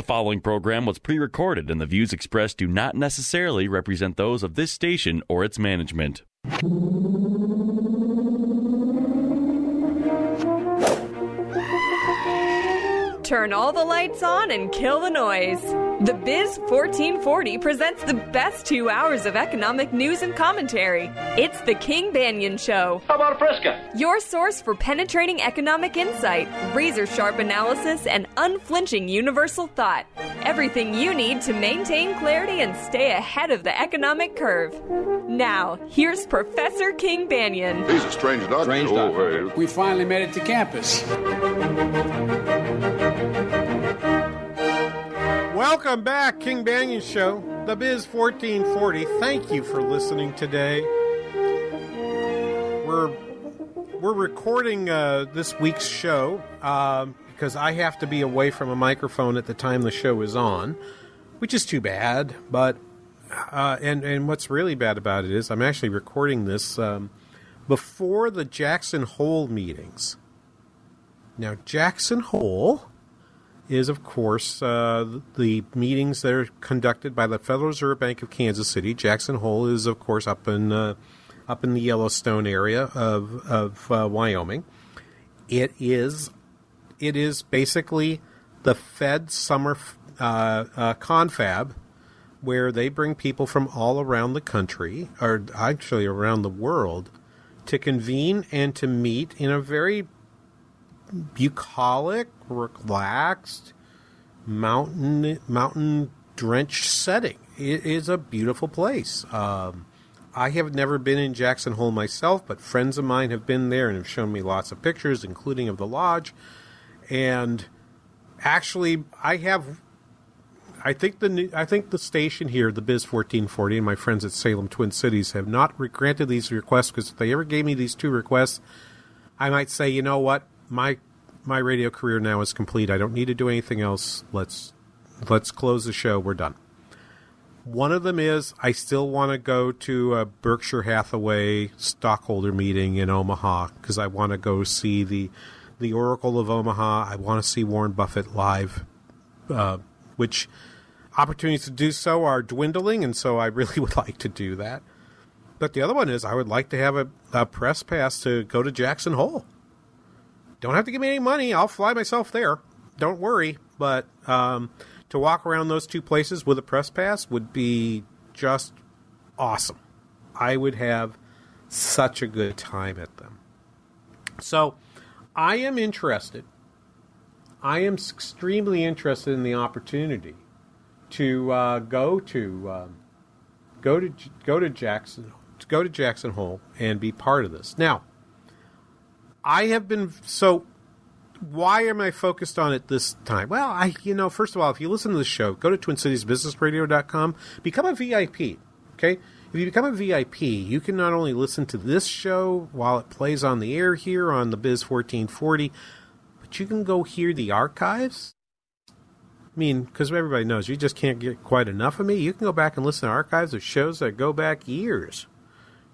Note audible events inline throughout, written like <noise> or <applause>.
The following program was pre recorded, and the views expressed do not necessarily represent those of this station or its management. Turn all the lights on and kill the noise. The Biz 1440 presents the best two hours of economic news and commentary. It's the King Banaian Show. How about a Fresca? Your source for penetrating economic insight, razor sharp analysis, and unflinching universal thought. Everything you need to maintain clarity and stay ahead of the economic curve. Now, here's Professor King Banaian. He's a strange doctor. Strange Oh, doctor. hey. We finally made it to campus. Welcome back, King Banaian Show, The Biz 1440. Thank you for listening today. We're we're recording uh, this week's show um, because I have to be away from a microphone at the time the show is on, which is too bad. But uh, and and what's really bad about it is I'm actually recording this um, before the Jackson Hole meetings. Now Jackson Hole is, of course, uh, the meetings that are conducted by the Federal Reserve Bank of Kansas City. Jackson Hole is, of course, up in uh, up in the Yellowstone area of of uh, Wyoming. It is it is basically the Fed summer uh, uh, confab, where they bring people from all around the country, or actually around the world, to convene and to meet in a very bucolic, relaxed, mountain mountain drenched setting. It is a beautiful place. Um, I have never been in Jackson Hole myself, but friends of mine have been there and have shown me lots of pictures, including of the lodge. And actually, I have. I think the new, I think the station here, the Biz fourteen forty, and my friends at Salem Twin Cities have not granted these requests because if they ever gave me these two requests, I might say, you know what, my my radio career now is complete. I don't need to do anything else. Let's let's close the show. We're done. One of them is I still want to go to a Berkshire Hathaway stockholder meeting in Omaha because I want to go see the the Oracle of Omaha. I want to see Warren Buffett live, uh, which opportunities to do so are dwindling, and so I really <laughs> would like to do that. But the other one is I would like to have a, a press pass to go to Jackson Hole. Don't have to give me any money. I'll fly myself there. Don't worry. But um, to walk around those two places with a press pass would be just awesome. I would have such a good time at them. So I am interested. I am extremely interested in the opportunity to uh, go to um, go to go to Jackson to go to Jackson Hole and be part of this. Now, I have been so. Why am I focused on it this time? Well, I you know first of all, if you listen to the show, go to TwinCitiesBusinessRadio.com, become a VIP. Okay, if you become a VIP, you can not only listen to this show while it plays on the air here on the Biz fourteen forty, but you can go hear the archives. I mean, because everybody knows you just can't get quite enough of me. You can go back and listen to archives of shows that go back years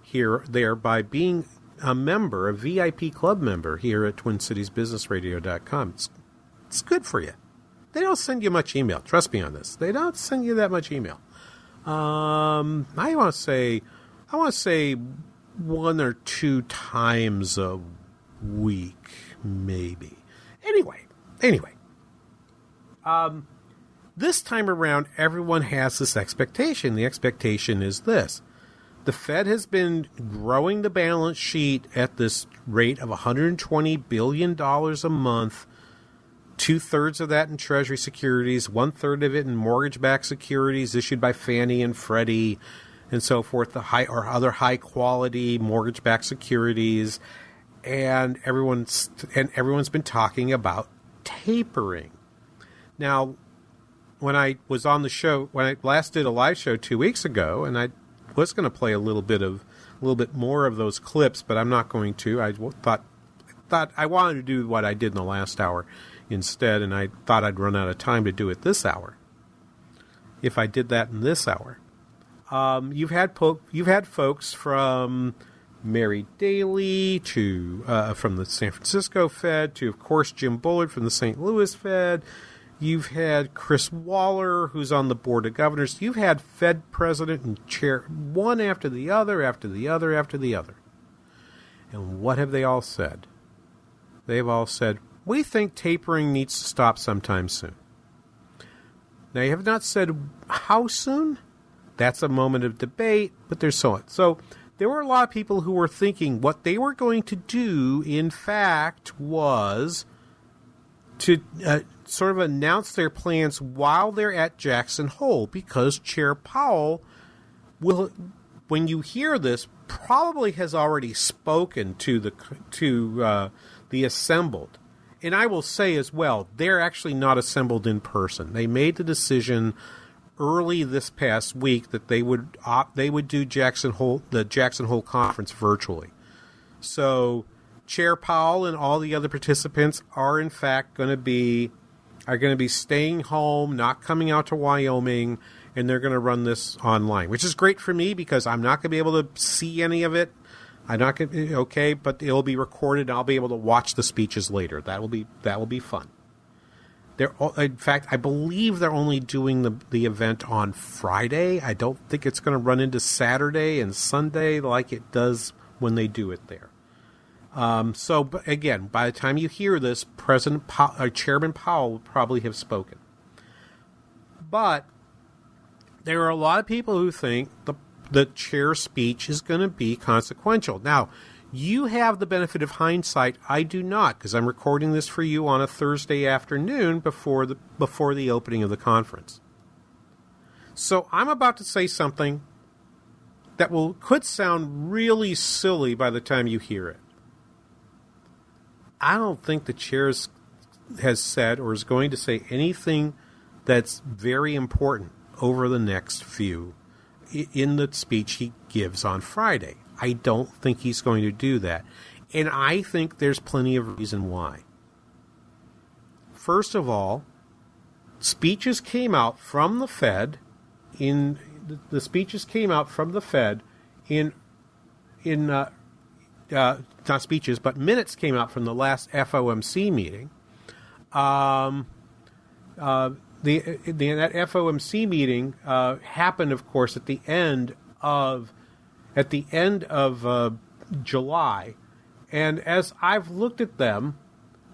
here there by being a member, a VIP club member here at TwinCitiesBusinessRadio.com. It's, it's good for you. They don't send you much email. Trust me on this. They don't send you that much email. Um, I want to say, I want to say one or two times a week, maybe. Anyway, anyway. Um, this time around, everyone has this expectation. The expectation is this the Fed has been growing the balance sheet at this rate of $120 billion a month, two thirds of that in Treasury securities, one third of it in mortgage backed securities issued by Fannie and Freddie and so forth, the high or other high quality mortgage backed securities. And everyone's and everyone's been talking about tapering. Now, when I was on the show when I last did a live show two weeks ago, and I was going to play a little bit of a little bit more of those clips, but I'm not going to. I thought thought I wanted to do what I did in the last hour instead, and I thought I'd run out of time to do it this hour. If I did that in this hour, um, you've had po- you've had folks from Mary Daly to uh, from the San Francisco Fed to of course Jim Bullard from the St. Louis Fed. You've had Chris Waller, who's on the board of governors. You've had Fed president and chair, one after the other, after the other, after the other. And what have they all said? They've all said, we think tapering needs to stop sometime soon. Now, you have not said how soon. That's a moment of debate, but there's so on. So, there were a lot of people who were thinking what they were going to do, in fact, was to uh, sort of announce their plans while they're at Jackson Hole because Chair Powell will, when you hear this, probably has already spoken to the to uh, the assembled. And I will say as well, they're actually not assembled in person. They made the decision early this past week that they would they would do Jackson Hole the Jackson Hole conference virtually. So Chair Powell and all the other participants are in fact going to be are going to be staying home, not coming out to Wyoming, and they're going to run this online, which is great for me because I'm not going to be able to see any of it. I'm not going to eh, okay, but it'll be recorded. and I'll be able to watch the speeches later. That will be that will be fun. They're in fact, I believe they're only doing the the event on Friday. I don't think it's going to run into Saturday and Sunday like it does when they do it there. Um, so again, by the time you hear this, President Powell, uh, Chairman Powell will probably have spoken. But there are a lot of people who think the the chair's speech is going to be consequential. Now, you have the benefit of hindsight. I do not, because I'm recording this for you on a Thursday afternoon before the before the opening of the conference. So I'm about to say something that will could sound really silly by the time you hear it. I don't think the chair has said or is going to say anything that's very important over the next few in the speech he gives on Friday. I don't think he's going to do that. And I think there's plenty of reason why. First of all, speeches came out from the Fed in the speeches came out from the Fed in in uh, uh, not speeches, but minutes came out from the last FOMC meeting. Um, uh, the, the that FOMC meeting uh, happened, of course, at the end of at the end of uh, July, and as I've looked at them,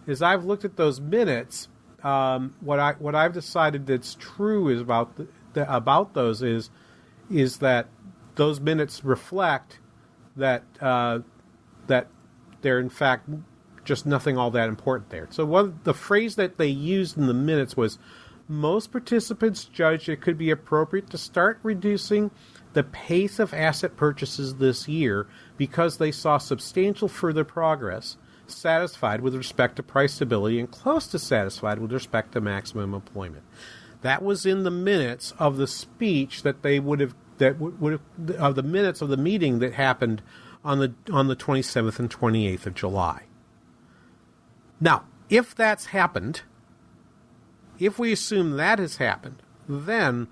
as I've looked at those minutes, um, what I what I've decided that's true is about the, the, about those is is that those minutes reflect that uh, that they're in fact just nothing all that important there. So one the phrase that they used in the minutes was most participants judged it could be appropriate to start reducing the pace of asset purchases this year because they saw substantial further progress, satisfied with respect to price stability and close to satisfied with respect to maximum employment. That was in the minutes of the speech that they would have that would have of the minutes of the meeting that happened on the on the 27th and 28th of July. Now, if that's happened, if we assume that has happened, then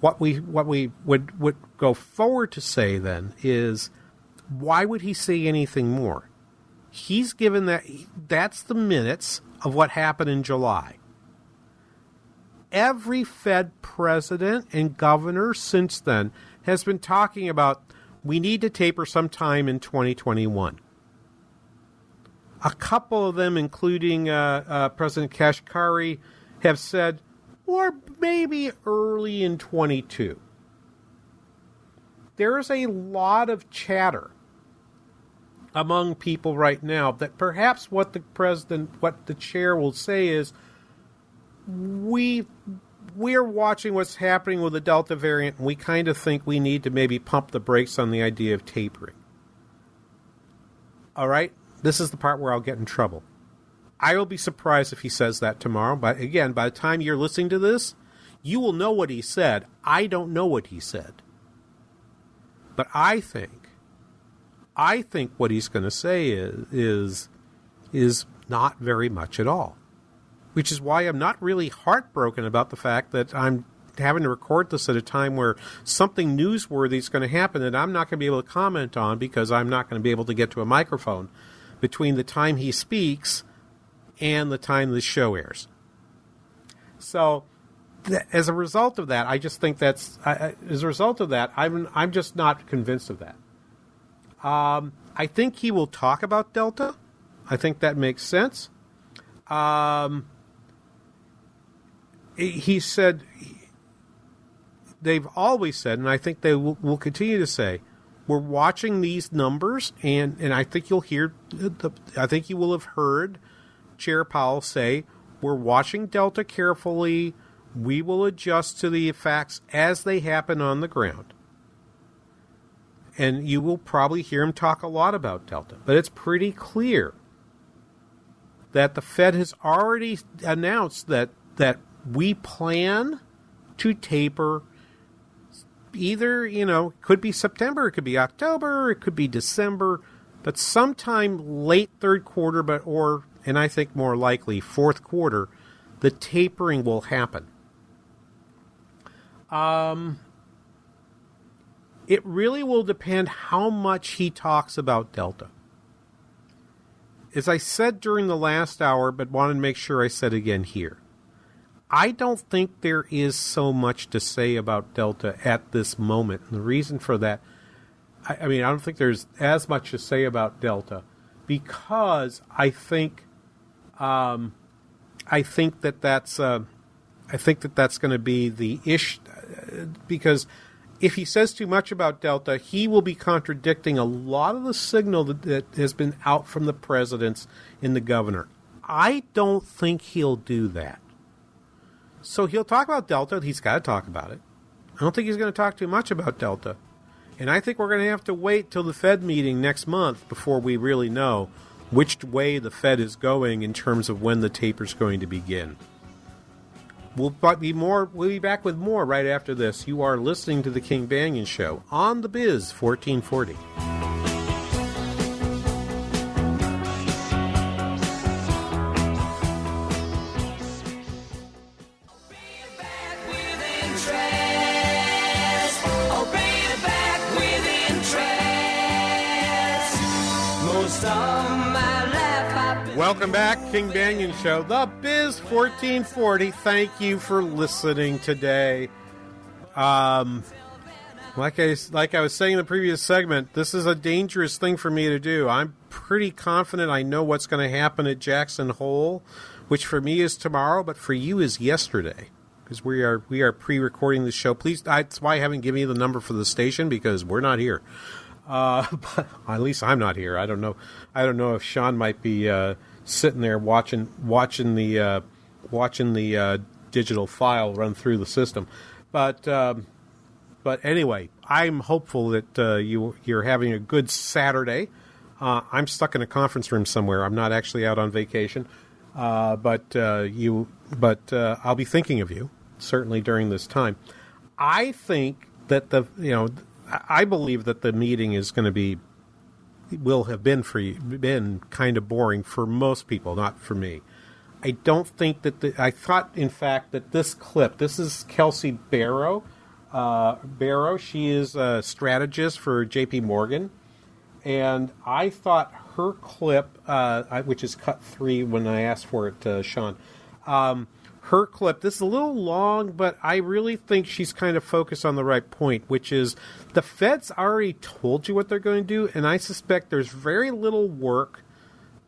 what we what we would would go forward to say then is why would he say anything more? He's given that that's the minutes of what happened in July. Every Fed president and governor since then has been talking about we need to taper sometime in 2021. A couple of them, including uh, uh, President Kashkari, have said, or maybe early in 22. There's a lot of chatter among people right now that perhaps what the president, what the chair will say is, we we're watching what's happening with the Delta variant, and we kind of think we need to maybe pump the brakes on the idea of tapering. All right? This is the part where I'll get in trouble. I will be surprised if he says that tomorrow, but again, by the time you're listening to this, You will know what he said. I don't know what he said. But I think, I think what he's going to say is, is, is not very much at all. Which is why I'm not really heartbroken about the fact that I'm having to record this at a time where something newsworthy is going to happen that I'm not going to be able to comment on because I'm not going to be able to get to a microphone between the time he speaks and the time the show airs. So, th- as a result of that, I just think that's I, as a result of that, I'm I'm just not convinced of that. Um, I think he will talk about Delta. I think that makes sense. Um, he said they've always said, and I think they will, will, continue to say, we're watching these numbers, and, and I think you'll hear, the, I think you will have heard Chair Powell say, we're watching Delta carefully. We will adjust to the facts as they happen on the ground. And you will probably hear him talk a lot about Delta, but it's pretty clear that the Fed has already announced that that we plan to taper either, you know, could be September, it could be October, it could be December, but sometime late third quarter, but or and I think more likely fourth quarter, the tapering will happen. Um, it really will depend how much he talks about Delta. As I said during the last hour, but wanted to make sure I said again here. I don't think there is so much to say about Delta at this moment. And the reason for that, I, I, mean, I don't think there's as much to say about Delta because I think, um, I think that that's, uh, I think that that's going to be the ish, uh, because if he says too much about Delta, he will be contradicting a lot of the signal that, that has been out from the presidents in the governor. I don't think he'll do that. So he'll talk about Delta. He's got to talk about it. I don't think he's going to talk too much about Delta. And I think we're going to have to wait till the Fed meeting next month before we really know which way the Fed is going in terms of when the taper is going to begin. We'll be more. We'll be back with more right after this. You are listening to the King Banaian Show on the Biz 1440. Welcome back, King Banaian Show, the Biz 1440. Thank you for listening today. Um, like I like I was saying in the previous segment, this is a dangerous thing for me to do. I'm pretty confident I know what's going to happen at Jackson Hole, which for me is tomorrow, but for you is yesterday because we are we are pre-recording the show. Please, that's why I haven't given you the number for the station because we're not here. Uh, <laughs> but at least I'm not here. I don't know. I don't know if Sean might be. Uh, sitting there watching watching the uh, watching the uh, digital file run through the system. But um, but anyway, I'm hopeful that uh, you you're having a good Saturday. Uh, I'm stuck in a conference room somewhere. I'm not actually out on vacation, uh, but uh, you but I'll be thinking of you certainly during this time. I think that the you know I believe that the meeting is going to be will have been for you, been kind of boring for most people, not for me. I don't think that the, I thought, in fact, that this clip. This is Kelsey Berro. Uh, Berro. She is a strategist for J.P. Morgan, and I thought her clip, uh, which is cut three when I asked for it, uh, Sean. Um, her clip. This is a little long, but I really think she's kind of focused on the right point, which is the Fed's already told you what they're going to do, and I suspect there's very little work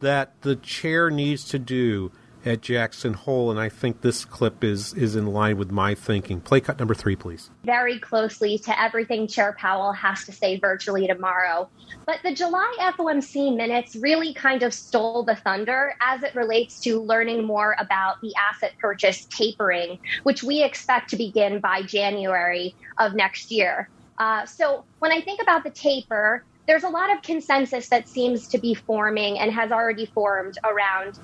that the chair needs to do at Jackson Hole, and I think this clip is is in line with my thinking. Play cut number three, please. Very closely to everything Chair Powell has to say virtually tomorrow. But the July FOMC minutes really kind of stole the thunder as it relates to learning more about the asset purchase tapering, which we expect to begin by January of next year. Uh, so when I think about the taper, there's a lot of consensus that seems to be forming and has already formed around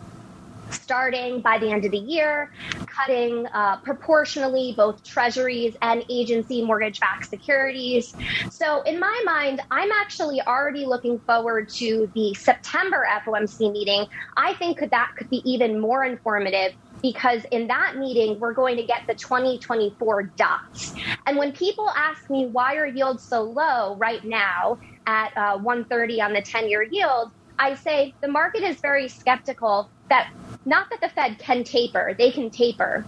starting by the end of the year, cutting uh, proportionally both treasuries and agency mortgage backed securities. So, in my mind, I'm actually already looking forward to the September FOMC meeting. I think that could be even more informative because in that meeting, we're going to get the 2024 dots. And when people ask me why are yields so low right now at uh, 130 on the 10 year yield, I say the market is very skeptical that not that the Fed can taper, they can taper,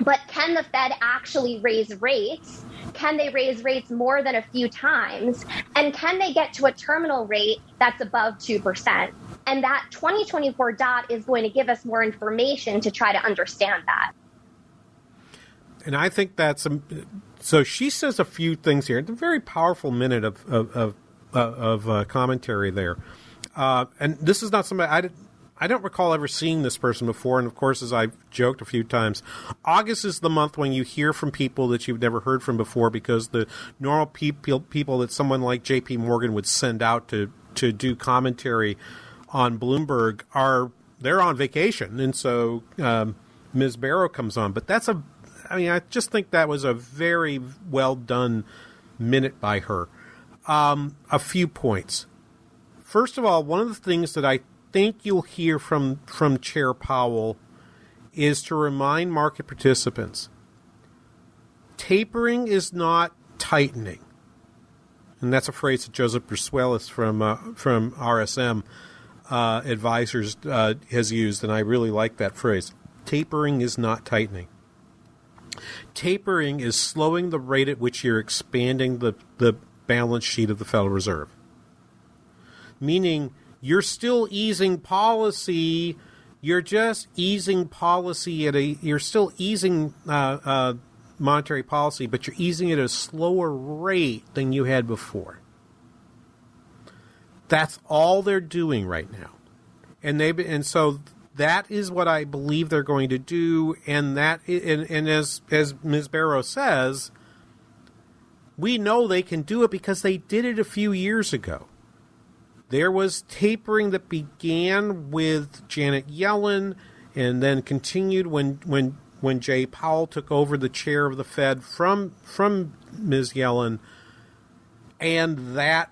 but can the Fed actually raise rates? Can they raise rates more than a few times? And can they get to a terminal rate that's above 2%? And that 2024 dot is going to give us more information to try to understand that. And I think that's a, so. She says a few things here. It's a very powerful minute of of of, uh, of uh, commentary there. Uh, and this is not somebody I, I don't recall ever seeing this person before. And of course, as I've joked a few times, August is the month when you hear from people that you've never heard from before because the normal people people that someone like J.P. Morgan would send out to to do commentary on Bloomberg are they're on vacation, and so um, Ms. Berro comes on. But that's a, I mean, I just think that was a very well done minute by her. Um, a few points. First of all, one of the things that I think you'll hear from, from Chair Powell is to remind market participants tapering is not tightening. And that's a phrase that Joseph Brusuelas from, uh, from RSM uh, advisors uh, has used, and I really like that phrase. Tapering is not tightening. Tapering is slowing the rate at which you're expanding the, the balance sheet of the Federal Reserve meaning you're still easing policy. You're just easing policy at a. You're still easing uh, uh, monetary policy, but you're easing it at a slower rate than you had before. That's all they're doing right now, and they and so that is what I believe they're going to do. And that and, and as as Ms. Berro says, we know they can do it because they did it a few years ago. There was tapering that began with Janet Yellen and then continued when when when Jay Powell took over the chair of the Fed from from Ms. Yellen, and that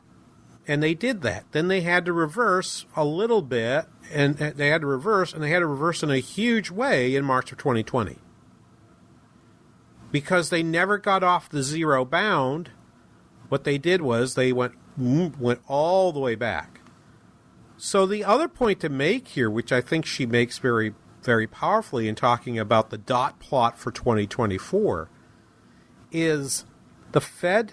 and they did that. Then they had to reverse a little bit, and they had to reverse, and they had to reverse in a huge way in March of 2020 because they never got off the zero bound. What they did was they went mm, went all the way back. So the other point to make here, which I think she makes very very powerfully in talking about the dot plot for 2024, is the Fed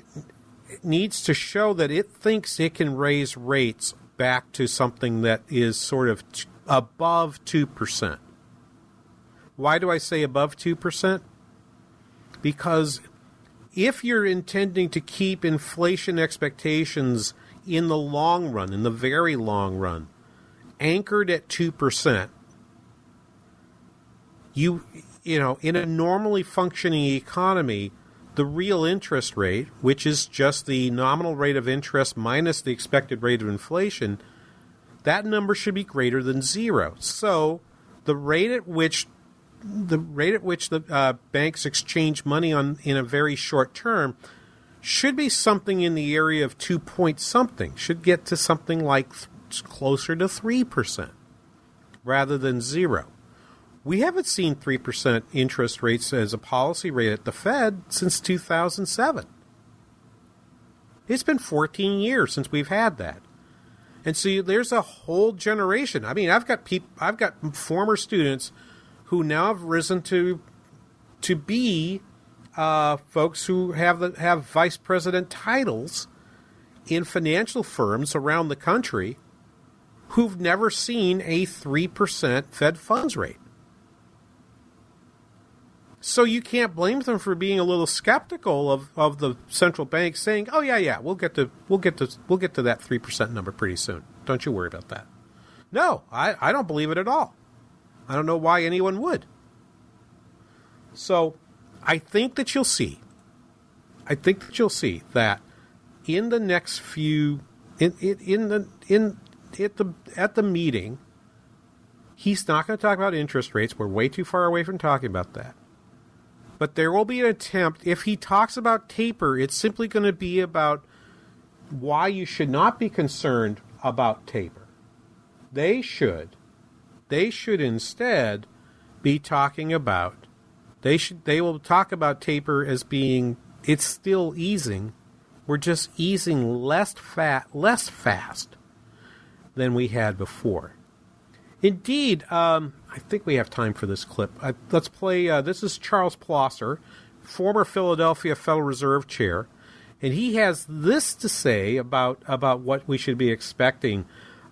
needs to show that it thinks it can raise rates back to something that is sort of t- above 2%. Why do I say above 2%? Because if you're intending to keep inflation expectations in the long run, in the very long run, anchored at 2%, you you know, in a normally functioning economy, the real interest rate, which is just the nominal rate of interest minus the expected rate of inflation, that number should be greater than zero. So, the rate at which the rate at which the uh, banks exchange money on in a very short term should be something in the area of two point something. Should get to something like th- closer to three percent rather than zero. We haven't seen 3% interest rates as a policy rate at the Fed since 2007. It's been 14 years since we've had that. And so there's a whole generation. I mean, I've got peop- I've got former students who now have risen to to be uh, folks who have the, have vice president titles in financial firms around the country who've never seen a 3% Fed funds rate. So you can't blame them for being a little skeptical of, of the central bank saying, "Oh yeah, yeah, we'll get to we'll get to we'll get to that three percent number pretty soon. Don't you worry about that." No, I, I don't believe it at all. I don't know why anyone would. So I think that you'll see. I think that you'll see that in the next few in in, in the in at the at the meeting He's not going to talk about interest rates. We're way too far away from talking about that. But there will be an attempt. If he talks about taper, it's simply going to be about why you should not be concerned about taper. They should. They should instead be talking about they should they will talk about taper as being it's still easing. We're just easing less fat less fast than we had before. Indeed, um, I think we have time for this clip. I, let's play. Uh, this is Charles Plosser, former Philadelphia Federal Reserve chair, and he has this to say about about what we should be expecting.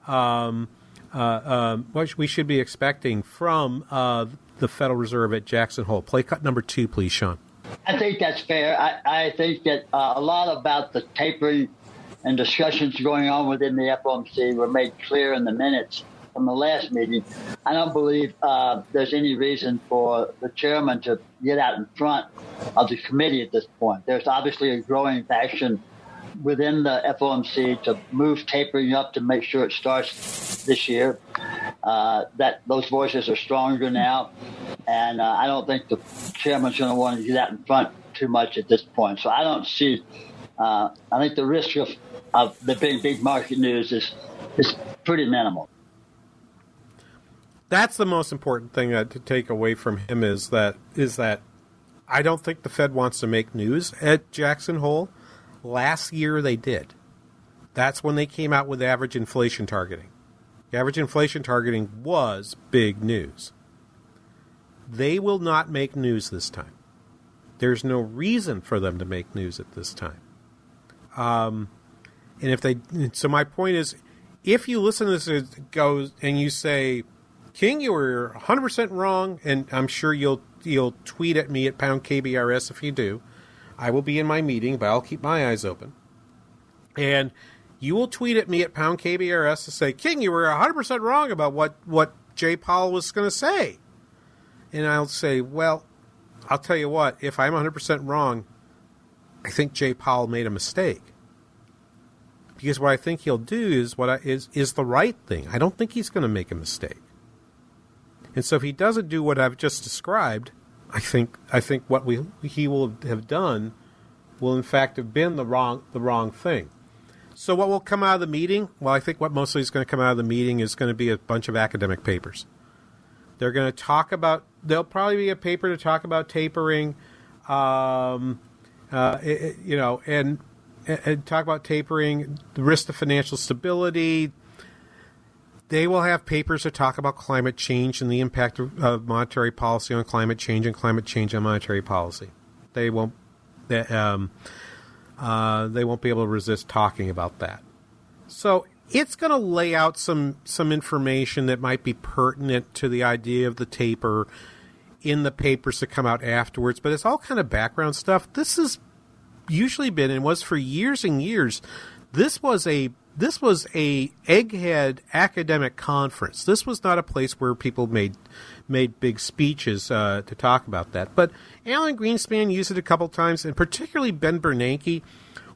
Um, uh, um, what we should be expecting from uh, the Federal Reserve at Jackson Hole. Play cut number two, please, Sean. I think that's fair. I, I think that uh, a lot about the tapering and discussions going on within the FOMC were made clear in the minutes from the last meeting. I don't believe uh, there's any reason for the chairman to get out in front of the committee at this point. There's obviously a growing faction within the FOMC to move tapering up to make sure it starts this year. Uh, that those voices are stronger now, and uh, I don't think the chairman's going to want to get out in front too much at this point. So I don't see. Uh, I think the risk of, of the big big market news is is pretty minimal. That's the most important thing that to take away from him is that is that I don't think the Fed wants to make news at Jackson Hole. Last year they did. That's when they came out with average inflation targeting. The average inflation targeting was big news. They will not make news this time. There's no reason for them to make news at this time. Um, and if they, so my point is, if you listen to this, it goes and you say, King, you were 100% wrong, and I'm sure you'll you'll tweet at me at pound KBRS if you do. I will be in my meeting, but I'll keep my eyes open. And you will tweet at me at pound KBRS to say, King, you were 100% wrong about what, what Jay Powell was going to say. And I'll say, well, I'll tell you what, if I'm 100% wrong, I think Jay Powell made a mistake. Because what I think he'll do is what I, is is the right thing. I don't think he's going to make a mistake. And so if he doesn't do what I've just described, I think I think what we he will have done will in fact have been the wrong the wrong thing. So what will come out of the meeting? Well, I think what mostly is going to come out of the meeting is going to be a bunch of academic papers. They're going to talk about. There'll probably be a paper to talk about tapering, um, uh, it, you know, and, and talk about tapering, the risk to financial stability, they will have papers to talk about climate change and the impact of, of monetary policy on climate change and climate change on monetary policy. They won't. They, um, uh, they won't be able to resist talking about that. So it's going to lay out some some information that might be pertinent to the idea of the taper in the papers to come out afterwards. But it's all kind of background stuff. This has usually been and was for years and years. This was a this was a egghead academic conference. This was not a place where people made made big speeches uh, to talk about that. But Alan Greenspan used it a couple times, and particularly Ben Bernanke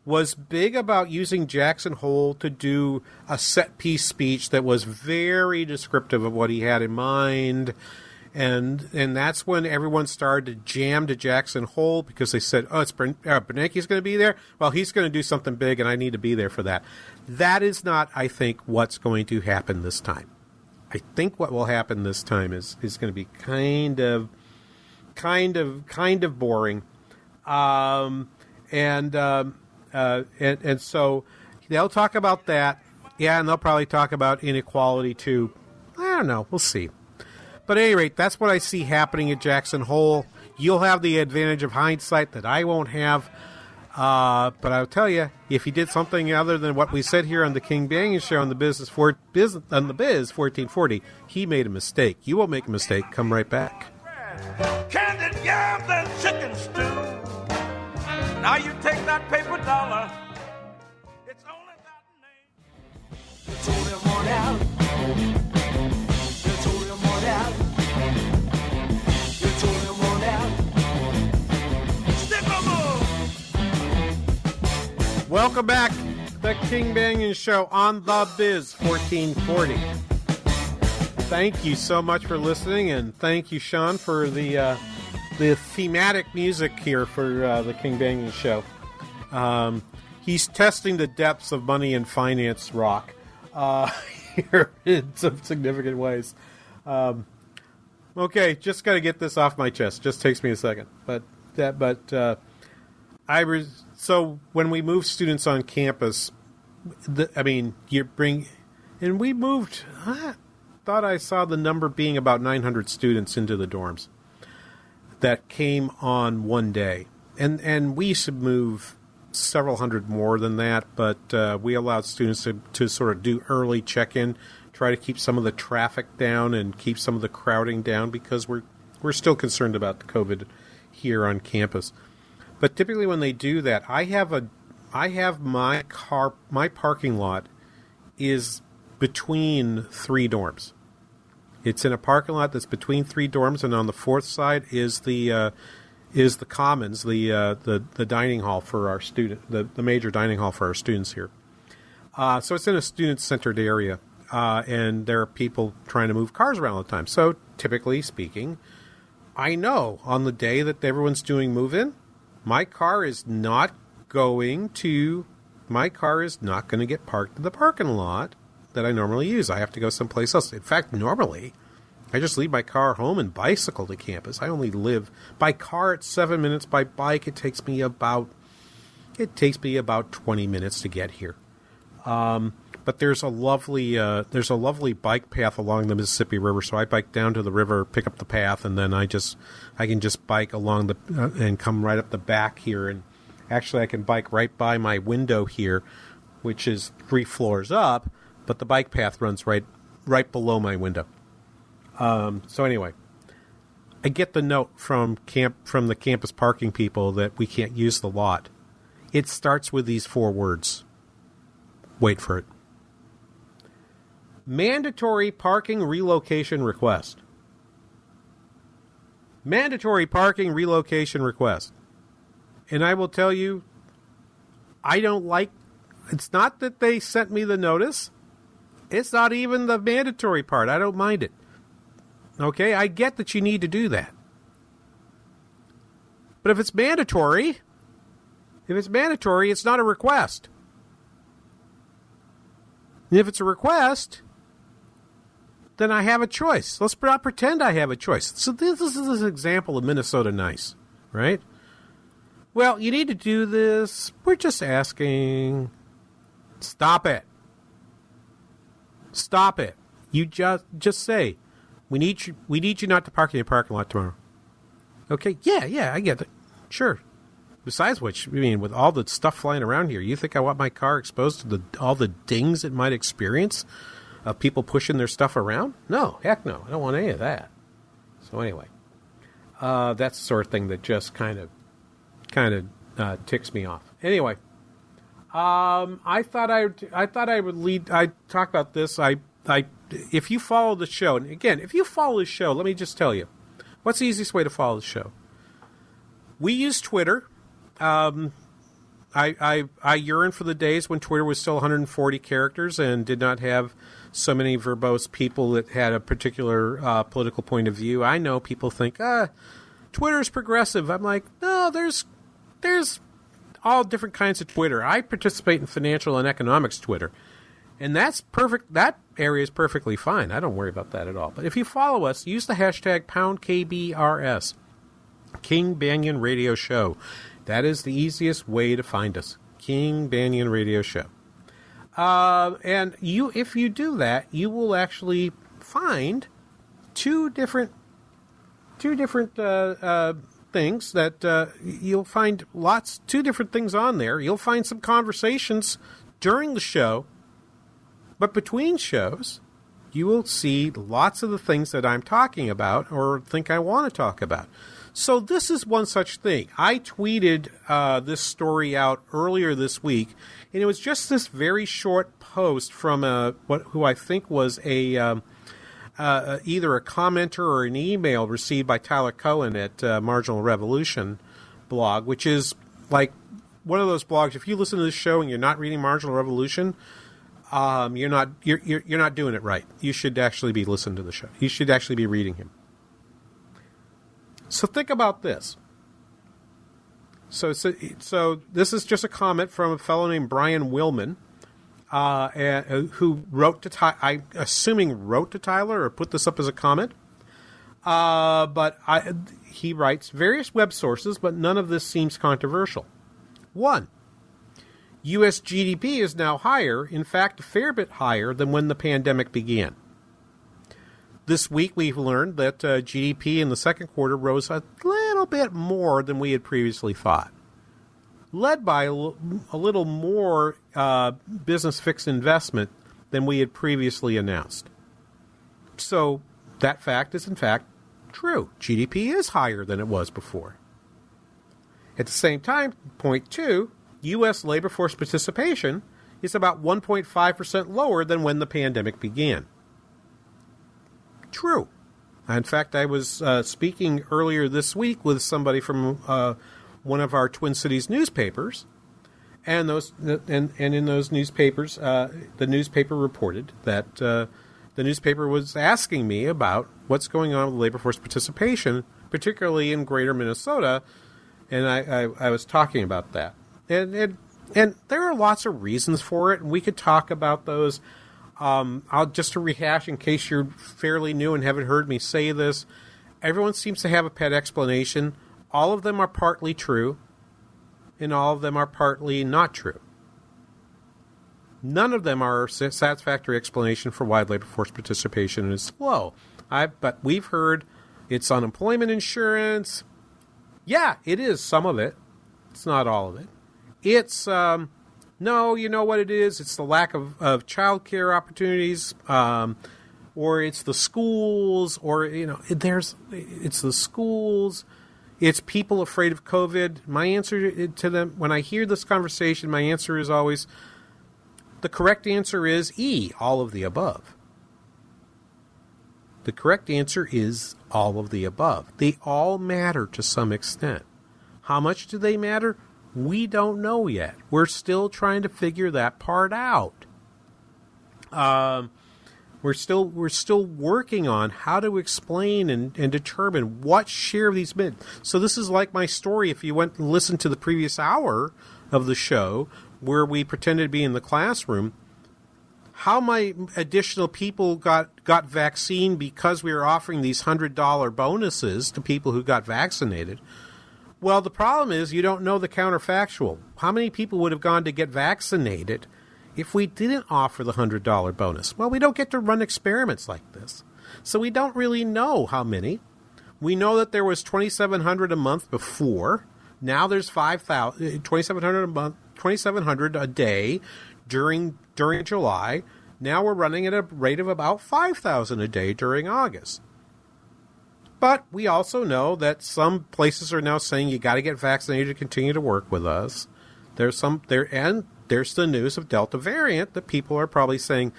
was big about using Jackson Hole to do a set piece speech that was very descriptive of what he had in mind and and that's when everyone started to jam to Jackson Hole because they said, "Oh, it's Bern- uh, Bernanke's going to be there. Well, he's going to do something big, and I need to be there for that." That is not, I think, what's going to happen this time. I think what will happen this time is is going to be kind of, kind of, kind of boring, um, and um, uh, and and so they'll talk about that. Yeah, and they'll probably talk about inequality too. I don't know. We'll see. But at any rate, that's what I see happening at Jackson Hole. You'll have the advantage of hindsight that I won't have. Uh, but I'll tell you, if he did something other than what we said here on the King Banaian show on the business for business on the biz 1440, he made a mistake. You won't make a mistake. Come right back. Candied yams and chicken stew. Now you take that paper dollar. It's only that name. You told him on out. Welcome back. To the King Banaian Show on The Biz 1440. Thank you so much for listening, and thank you, Sean, for the uh, the thematic music here for uh, the King Banaian Show. Um, he's testing the depths of money and finance rock uh, <laughs> here in some significant ways. Um, okay, just got to get this off my chest. Just takes me a second, but that but uh, I was so when we move students on campus, the, I mean you bring and we moved. I thought I saw the number being about 900 students into the dorms that came on one day, and and we to move several hundred more than that, but uh, we allowed students to, to sort of do early check in, try to keep some of the traffic down and keep some of the crowding down because we're we're still concerned about the COVID here on campus. But typically when they do that, I have a I have my car my parking lot is between three dorms. It's in a parking lot that's between three dorms, and on the fourth side is the uh, is the commons, the uh, the the dining hall for our student, the, the major dining hall for our students here. Uh, so it's in a student centered area, uh, and there are people trying to move cars around all the time. So typically speaking, I know on the day that everyone's doing move in, my car is not going to my car is not going to get parked in the parking lot that I normally use. I have to go someplace else. In fact, normally I just leave my car home and bicycle to campus. I only live by car it's seven minutes. By bike it takes me about it takes me about twenty minutes to get here. Um, but there's a lovely uh, there's a lovely bike path along the Mississippi River. So I bike down to the river, pick up the path, and then I just I can just bike along the uh, and come right up the back here. And actually, I can bike right by my window here, which is three floors up. But the bike path runs right right below my window. Um, so anyway, I get the note from camp from the campus parking people that we can't use the lot. It starts with these four words. Wait for it. Mandatory parking relocation request. Mandatory parking relocation request. And I will tell you, I don't like. It's not that they sent me the notice. It's not even the mandatory part. I don't mind it. Okay, I get that you need to do that. But if it's mandatory, if it's mandatory, it's not a request. And if it's a request, then I have a choice. Let's not pretend I have a choice. So this, is an example of Minnesota nice, right? Well, you need to do this. We're just asking. Stop it. Stop it. You just just say, we need you. We need you not to park in your parking lot tomorrow. Okay. Yeah. Yeah. I get it. Sure. Besides which, I mean, with all the stuff flying around here, you think I want my car exposed to the all the dings it might experience of people pushing their stuff around? No. Heck no. I don't want any of that. So anyway, uh, that's the sort of thing that just kind of kind of uh, ticks me off. Anyway. Um, I thought I I thought I would lead. I talk about this. I I if you follow the show, and again, if you follow the show, let me just tell you, what's the easiest way to follow the show? We use Twitter. Um, I, I I yearn for the days when Twitter was still 140 characters and did not have so many verbose people that had a particular uh, political point of view. I know people think, ah, Twitter's progressive. I'm like, no, there's there's all different kinds of Twitter. I participate in financial and economics Twitter and that's perfect. That area is perfectly fine. I don't worry about that at all. But if you follow us, use the hashtag pound KBRS, King Banaian Radio Show. That is the easiest way to find us. King Banaian Radio Show. Uh, and you, if you do that, you will actually find two different, two different uh, uh, things that uh, you'll find lots, two different things on there. You'll find some conversations during the show but between shows, you will see lots of the things that I'm talking about or think I want to talk about. So this is one such thing. I tweeted uh, this story out earlier this week, and it was just this very short post from a what who I think was a um, uh, either a commenter or an email received by Tyler Cowen at uh, Marginal Revolution blog, which is like one of those blogs. If you listen to this show and you're not reading Marginal Revolution, um, you're not you're, you're you're not doing it right. You should actually be listening to the show. You should actually be reading him. So think about this. So so, so this is just a comment from a fellow named Brian Willman, uh, uh, who wrote to Ty- I assuming wrote to Tyler or put this up as a comment. Uh, but I, he writes various web sources, but none of this seems controversial. One, U.S. GDP is now higher, in fact, a fair bit higher than when the pandemic began. This week, we've learned that uh, GDP in the second quarter rose a little bit more than we had previously thought, led by a, l- a little more uh, business fixed investment than we had previously announced. So, that fact is, in fact, true. GDP is higher than it was before. At the same time, point two, U.S. labor force participation is about 1.5% lower than when the pandemic began. True. In fact, I was uh, speaking earlier this week with somebody from uh, one of our Twin Cities newspapers, and those and, and in those newspapers, uh, the newspaper reported that uh, the newspaper was asking me about what's going on with labor force participation, particularly in Greater Minnesota, and I, I, I was talking about that, and, and and there are lots of reasons for it, and we could talk about those. Um, I'll just to rehash in case you're fairly new and haven't heard me say this. Everyone seems to have a pet explanation. All of them are partly true, and all of them are partly not true. None of them are a satisfactory explanation for why labor force participation is low. I, but we've heard it's unemployment insurance. Yeah, it is some of it. It's not all of it. It's um, no, you know what it is? It's the lack of, of child care opportunities, um, or it's the schools, or, you know, there's, it's the schools, it's people afraid of COVID. My answer to them, when I hear this conversation, my answer is always the correct answer is E, all of the above. The correct answer is all of the above. They all matter to some extent. How much do they matter? We don't know yet. We're still trying to figure that part out. Um, we're still we're still working on how to explain and, and determine what share of these men. So this is like my story. If you went and listened to the previous hour of the show where we pretended to be in the classroom, how my additional people got got vaccine because we were offering these hundred dollar bonuses to people who got vaccinated well, the problem is you don't know the counterfactual. How many people would have gone to get vaccinated if we didn't offer the $100 bonus? Well, we don't get to run experiments like this. So we don't really know how many. We know that there was 2700 a month before. Now there's 5000 uh, 2700 a month, 2700 a day during during July. Now we're running at a rate of about 5000 a day during August. But we also know that some places are now saying you got to get vaccinated to continue to work with us. There's some there, and there's the news of Delta variant that people are probably saying,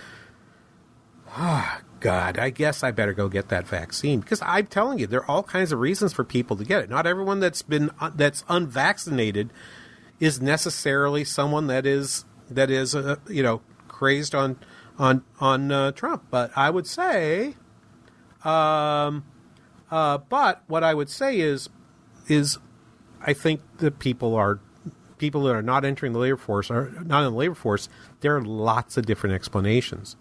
"Ah, oh, God, I guess I better go get that vaccine." Because I'm telling you, there are all kinds of reasons for people to get it. Not everyone that's been uh, that's unvaccinated is necessarily someone that is that is uh, you know crazed on on on uh, Trump. But I would say. Um, uh, but what I would say is, is I think that people are people that are not entering the labor force are not in the labor force. There are lots of different explanations,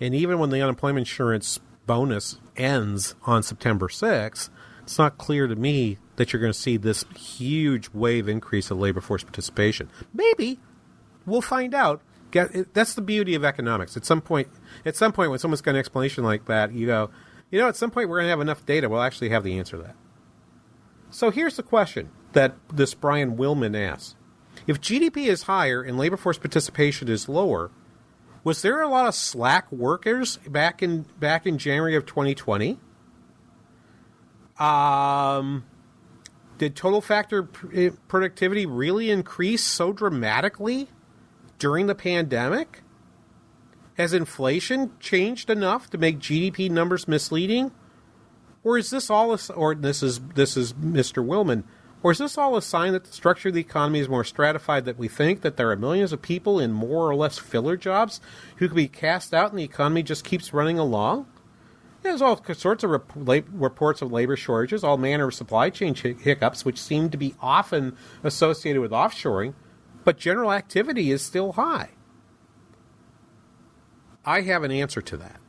and even when the unemployment insurance bonus ends on September 6th, it's not clear to me that you're going to see this huge wave increase of labor force participation. Maybe we'll find out. That's the beauty of economics. At some point, at some point, when someone's got an explanation like that, you go, you know, at some point we're going to have enough data, we'll actually have the answer to that. So here's the question that this Brian Willman asks If GDP is higher and labor force participation is lower, was there a lot of slack workers back in back in January of 2020? Um, did total factor eh, productivity really increase so dramatically during the pandemic? Has inflation changed enough to make GDP numbers misleading? Or is this all or this is this is Mr. Willman, Or is this all a sign that the structure of the economy is more stratified that we think that there are millions of people in more or less filler jobs who could be cast out and the economy just keeps running along? There's all sorts of rep- reports of labor shortages, all manner of supply chain hiccups, which seem to be often associated with offshoring, but general activity is still high. I have an answer to that.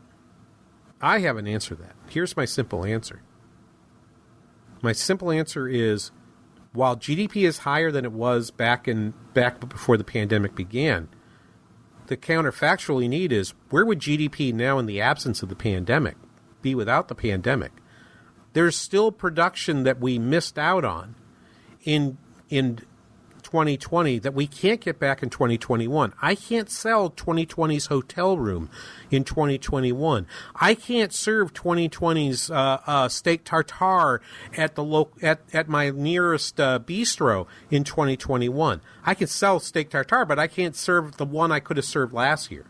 I have an answer to that. Here's my simple answer. My simple answer is while GDP is higher than it was back in back before the pandemic began, the counterfactual you need is where would GDP now in the absence of the pandemic be without the pandemic? There's still production that we missed out on in in 2020 that we can't get back in 2021. I can't sell 2020's hotel room in 2021. I can't serve 2020's uh, uh, steak tartare at the lo- at at my nearest uh, bistro in 2021. I can sell steak tartare, but I can't serve the one I could have served last year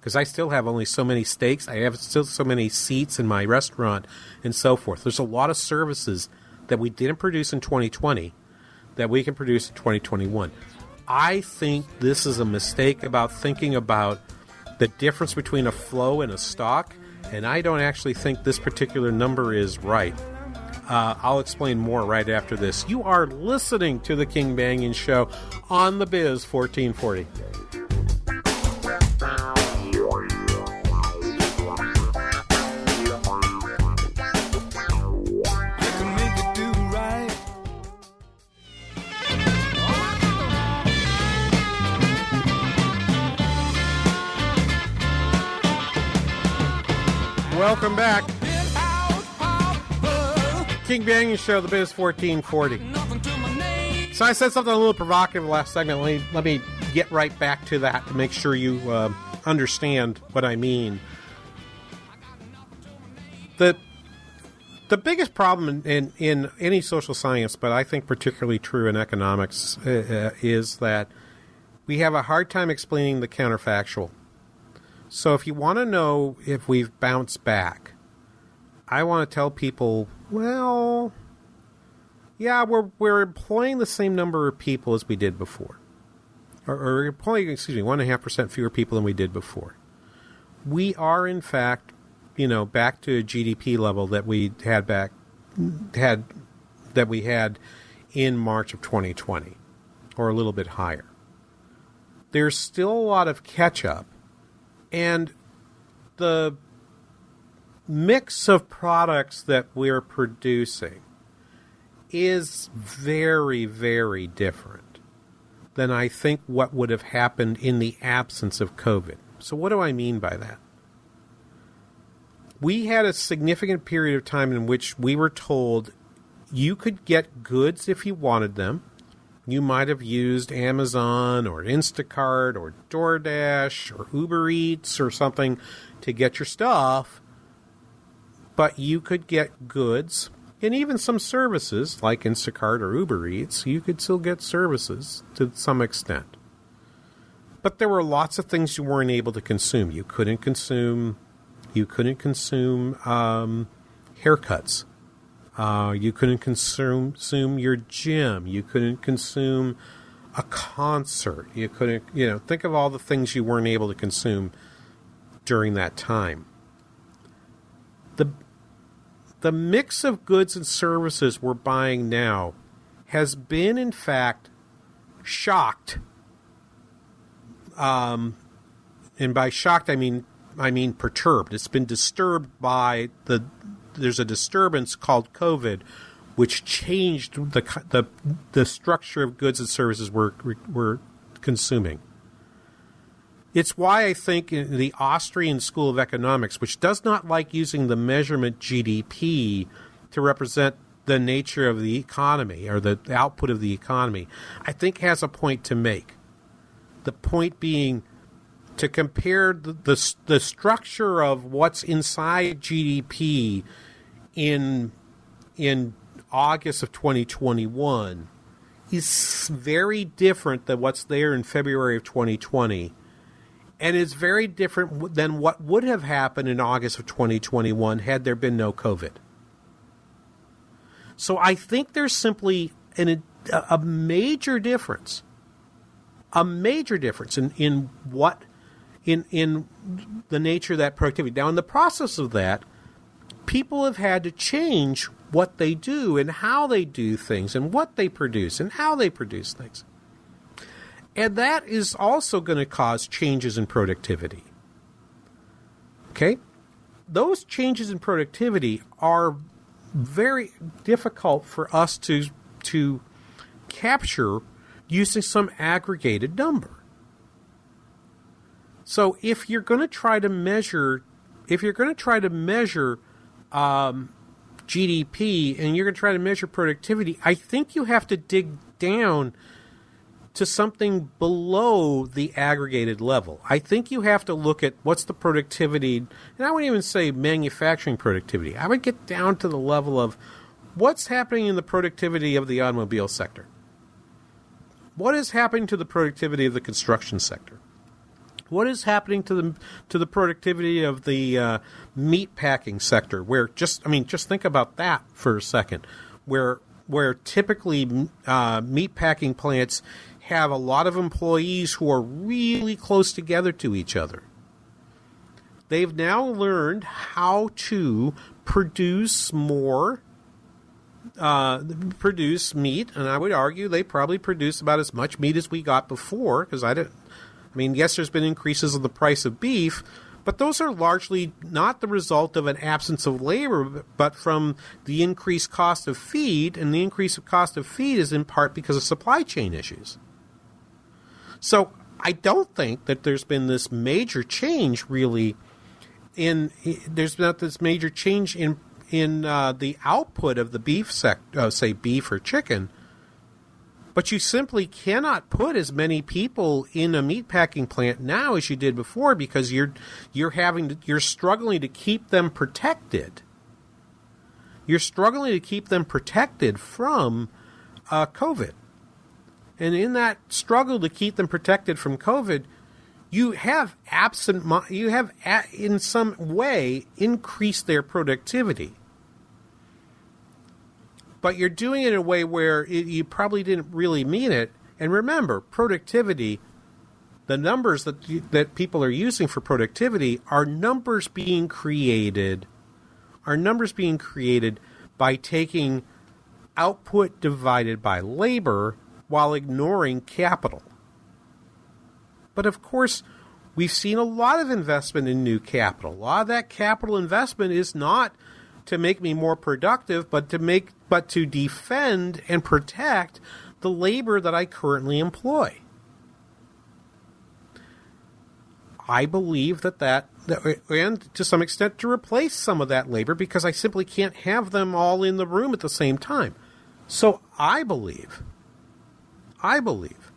because I still have only so many steaks. I have still so many seats in my restaurant and so forth. There's a lot of services that we didn't produce in 2020 that we can produce in 2021. I think this is a mistake about thinking about the difference between a flow and a stock, and I don't actually think this particular number is right. Uh, I'll explain more right after this. You are listening to the King Banaian Show on the Biz 1440. Welcome back. King Banaian Show, the Biz 1440. So I said something a little provocative last segment. Let me, let me get right back to that to make sure you uh, understand what I mean. The the biggest problem in, in, in, any social science, but I think particularly true in economics, uh, uh is that we have a hard time explaining the counterfactual. So if you want to know if we've bounced back, I want to tell people, well, yeah, we're we're employing the same number of people as we did before, or, or employing, excuse me, one and a half percent fewer people than we did before. We are, in fact, you know, back to a GDP level that we had back had that we had in March of 2020, or a little bit higher. There's still a lot of catch up and the mix of products that we're producing is very, very different than I think what would have happened in the absence of COVID. So, what do I mean by that? We had a significant period of time in which we were told you could get goods if you wanted them you might have used Amazon or Instacart or DoorDash or Uber Eats or something to get your stuff, but you could get goods and even some services like Instacart or Uber Eats. You could still get services to some extent. But there were lots of things you weren't able to consume. You couldn't consume, you couldn't consume um, haircuts uh, you couldn't consume, consume your gym. You couldn't consume a concert. You couldn't, you know, think of all the things you weren't able to consume during that time. The the mix of goods and services we're buying now has been, in fact, shocked. Um, and by shocked, I mean I mean perturbed. It's been disturbed by the there's a disturbance called COVID, which changed the the the structure of goods and services we're we're consuming. It's why I think the Austrian School of Economics, which does not like using the measurement GDP to represent the nature of the economy or the output of the economy, I think has a point to make. The point being to compare the, the, the structure of what's inside GDP in in August of 2021 is very different than what's there in February of 2020 and is very different than what would have happened in August of 2021 had there been no COVID. So I think there's simply an, a major difference, a major difference in, in what in in the nature of that productivity. Now, in the process of that, people have had to change what they do and how they do things and what they produce and how they produce things. And that is also going to cause changes in productivity. Okay? Those changes in productivity are very difficult for us to to capture using some aggregated number. So if you're going to try to measure, if you're going to try to measure um, GDP and you're going to try to measure productivity, I think you have to dig down to something below the aggregated level. I think you have to look at what's the productivity, and I wouldn't even say manufacturing productivity. I would get down to the level of what's happening in the productivity of the automobile sector. What is happening to the productivity of the construction sector? What is happening to the to the productivity of the uh, meat packing sector? Where just I mean, just think about that for a second. Where where typically uh, meat packing plants have a lot of employees who are really close together to each other. They've now learned how to produce more uh, produce meat, and I would argue they probably produce about as much meat as we got before. Because I didn't, I mean, yes, there's been increases in the price of beef, but those are largely not the result of an absence of labor, but from the increased cost of feed, and the increase of cost of feed is in part because of supply chain issues. So I don't think that there's been this major change really in there's not this major change in in uh, the output of the beef sec uh, say beef or chicken but you simply cannot put as many people in a meat packing plant now as you did before because you're you're having to, you're struggling to keep them protected you're struggling to keep them protected from uh, covid and in that struggle to keep them protected from COVID, you have absent, you have in some way increased their productivity. But you're doing it in a way where it, you probably didn't really mean it. And remember, productivity, the numbers that that people are using for productivity are numbers being created, are numbers being created by taking output divided by labor while ignoring capital. But of course, we've seen a lot of investment in new capital. A lot of that capital investment is not to make me more productive, but to make but to defend and protect the labor that I currently employ. I believe that that, and to some extent to replace some of that labor because I simply can't have them all in the room at the same time. So I believe I believe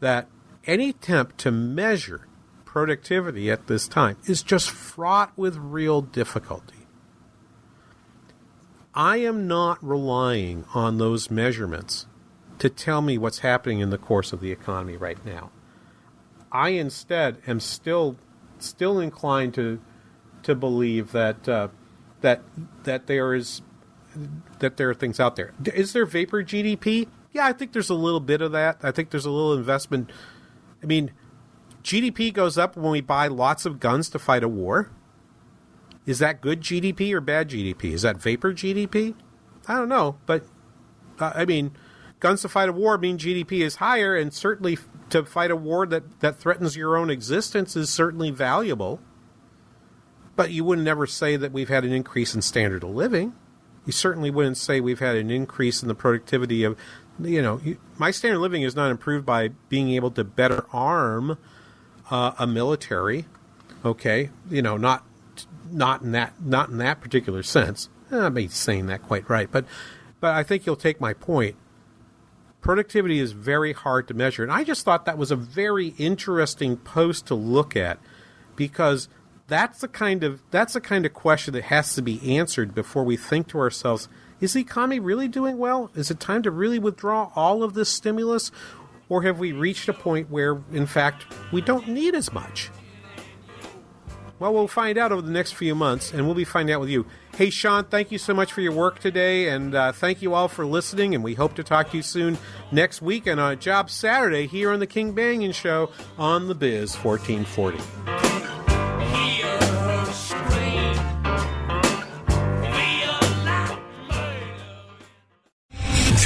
that any attempt to measure productivity at this time is just fraught with real difficulty. I am not relying on those measurements to tell me what's happening in the course of the economy right now. I instead am still still inclined to to believe that uh, that that there is that there are things out there. Is there vapor GDP? Yeah, I think there's a little bit of that. I think there's a little investment. I mean, GDP goes up when we buy lots of guns to fight a war. Is that good GDP or bad GDP? Is that vapor GDP? I don't know, but uh, I mean, guns to fight a war mean GDP is higher, and certainly to fight a war that, that threatens your own existence is certainly valuable. But you wouldn't never say that we've had an increase in standard of living. You certainly wouldn't say we've had an increase in the productivity of you know, my standard of living is not improved by being able to better arm uh, a military. Okay, you know, not not in that not in that particular sense. Eh, I may be saying that quite right, but but I think you'll take my point. Productivity is very hard to measure, and I just thought that was a very interesting post to look at because that's the kind of that's the kind of question that has to be answered before we think to ourselves is the economy really doing well? Is it time to really withdraw all of this stimulus? Or have we reached a point where, in fact, we don't need as much? Well, we'll find out over the next few months, and we'll be finding out with you. Hey, Sean, thank you so much for your work today, and uh, thank you all for listening. And we hope to talk to you soon next week on Job Saturday here on the King Banaian Show on the Biz 1440.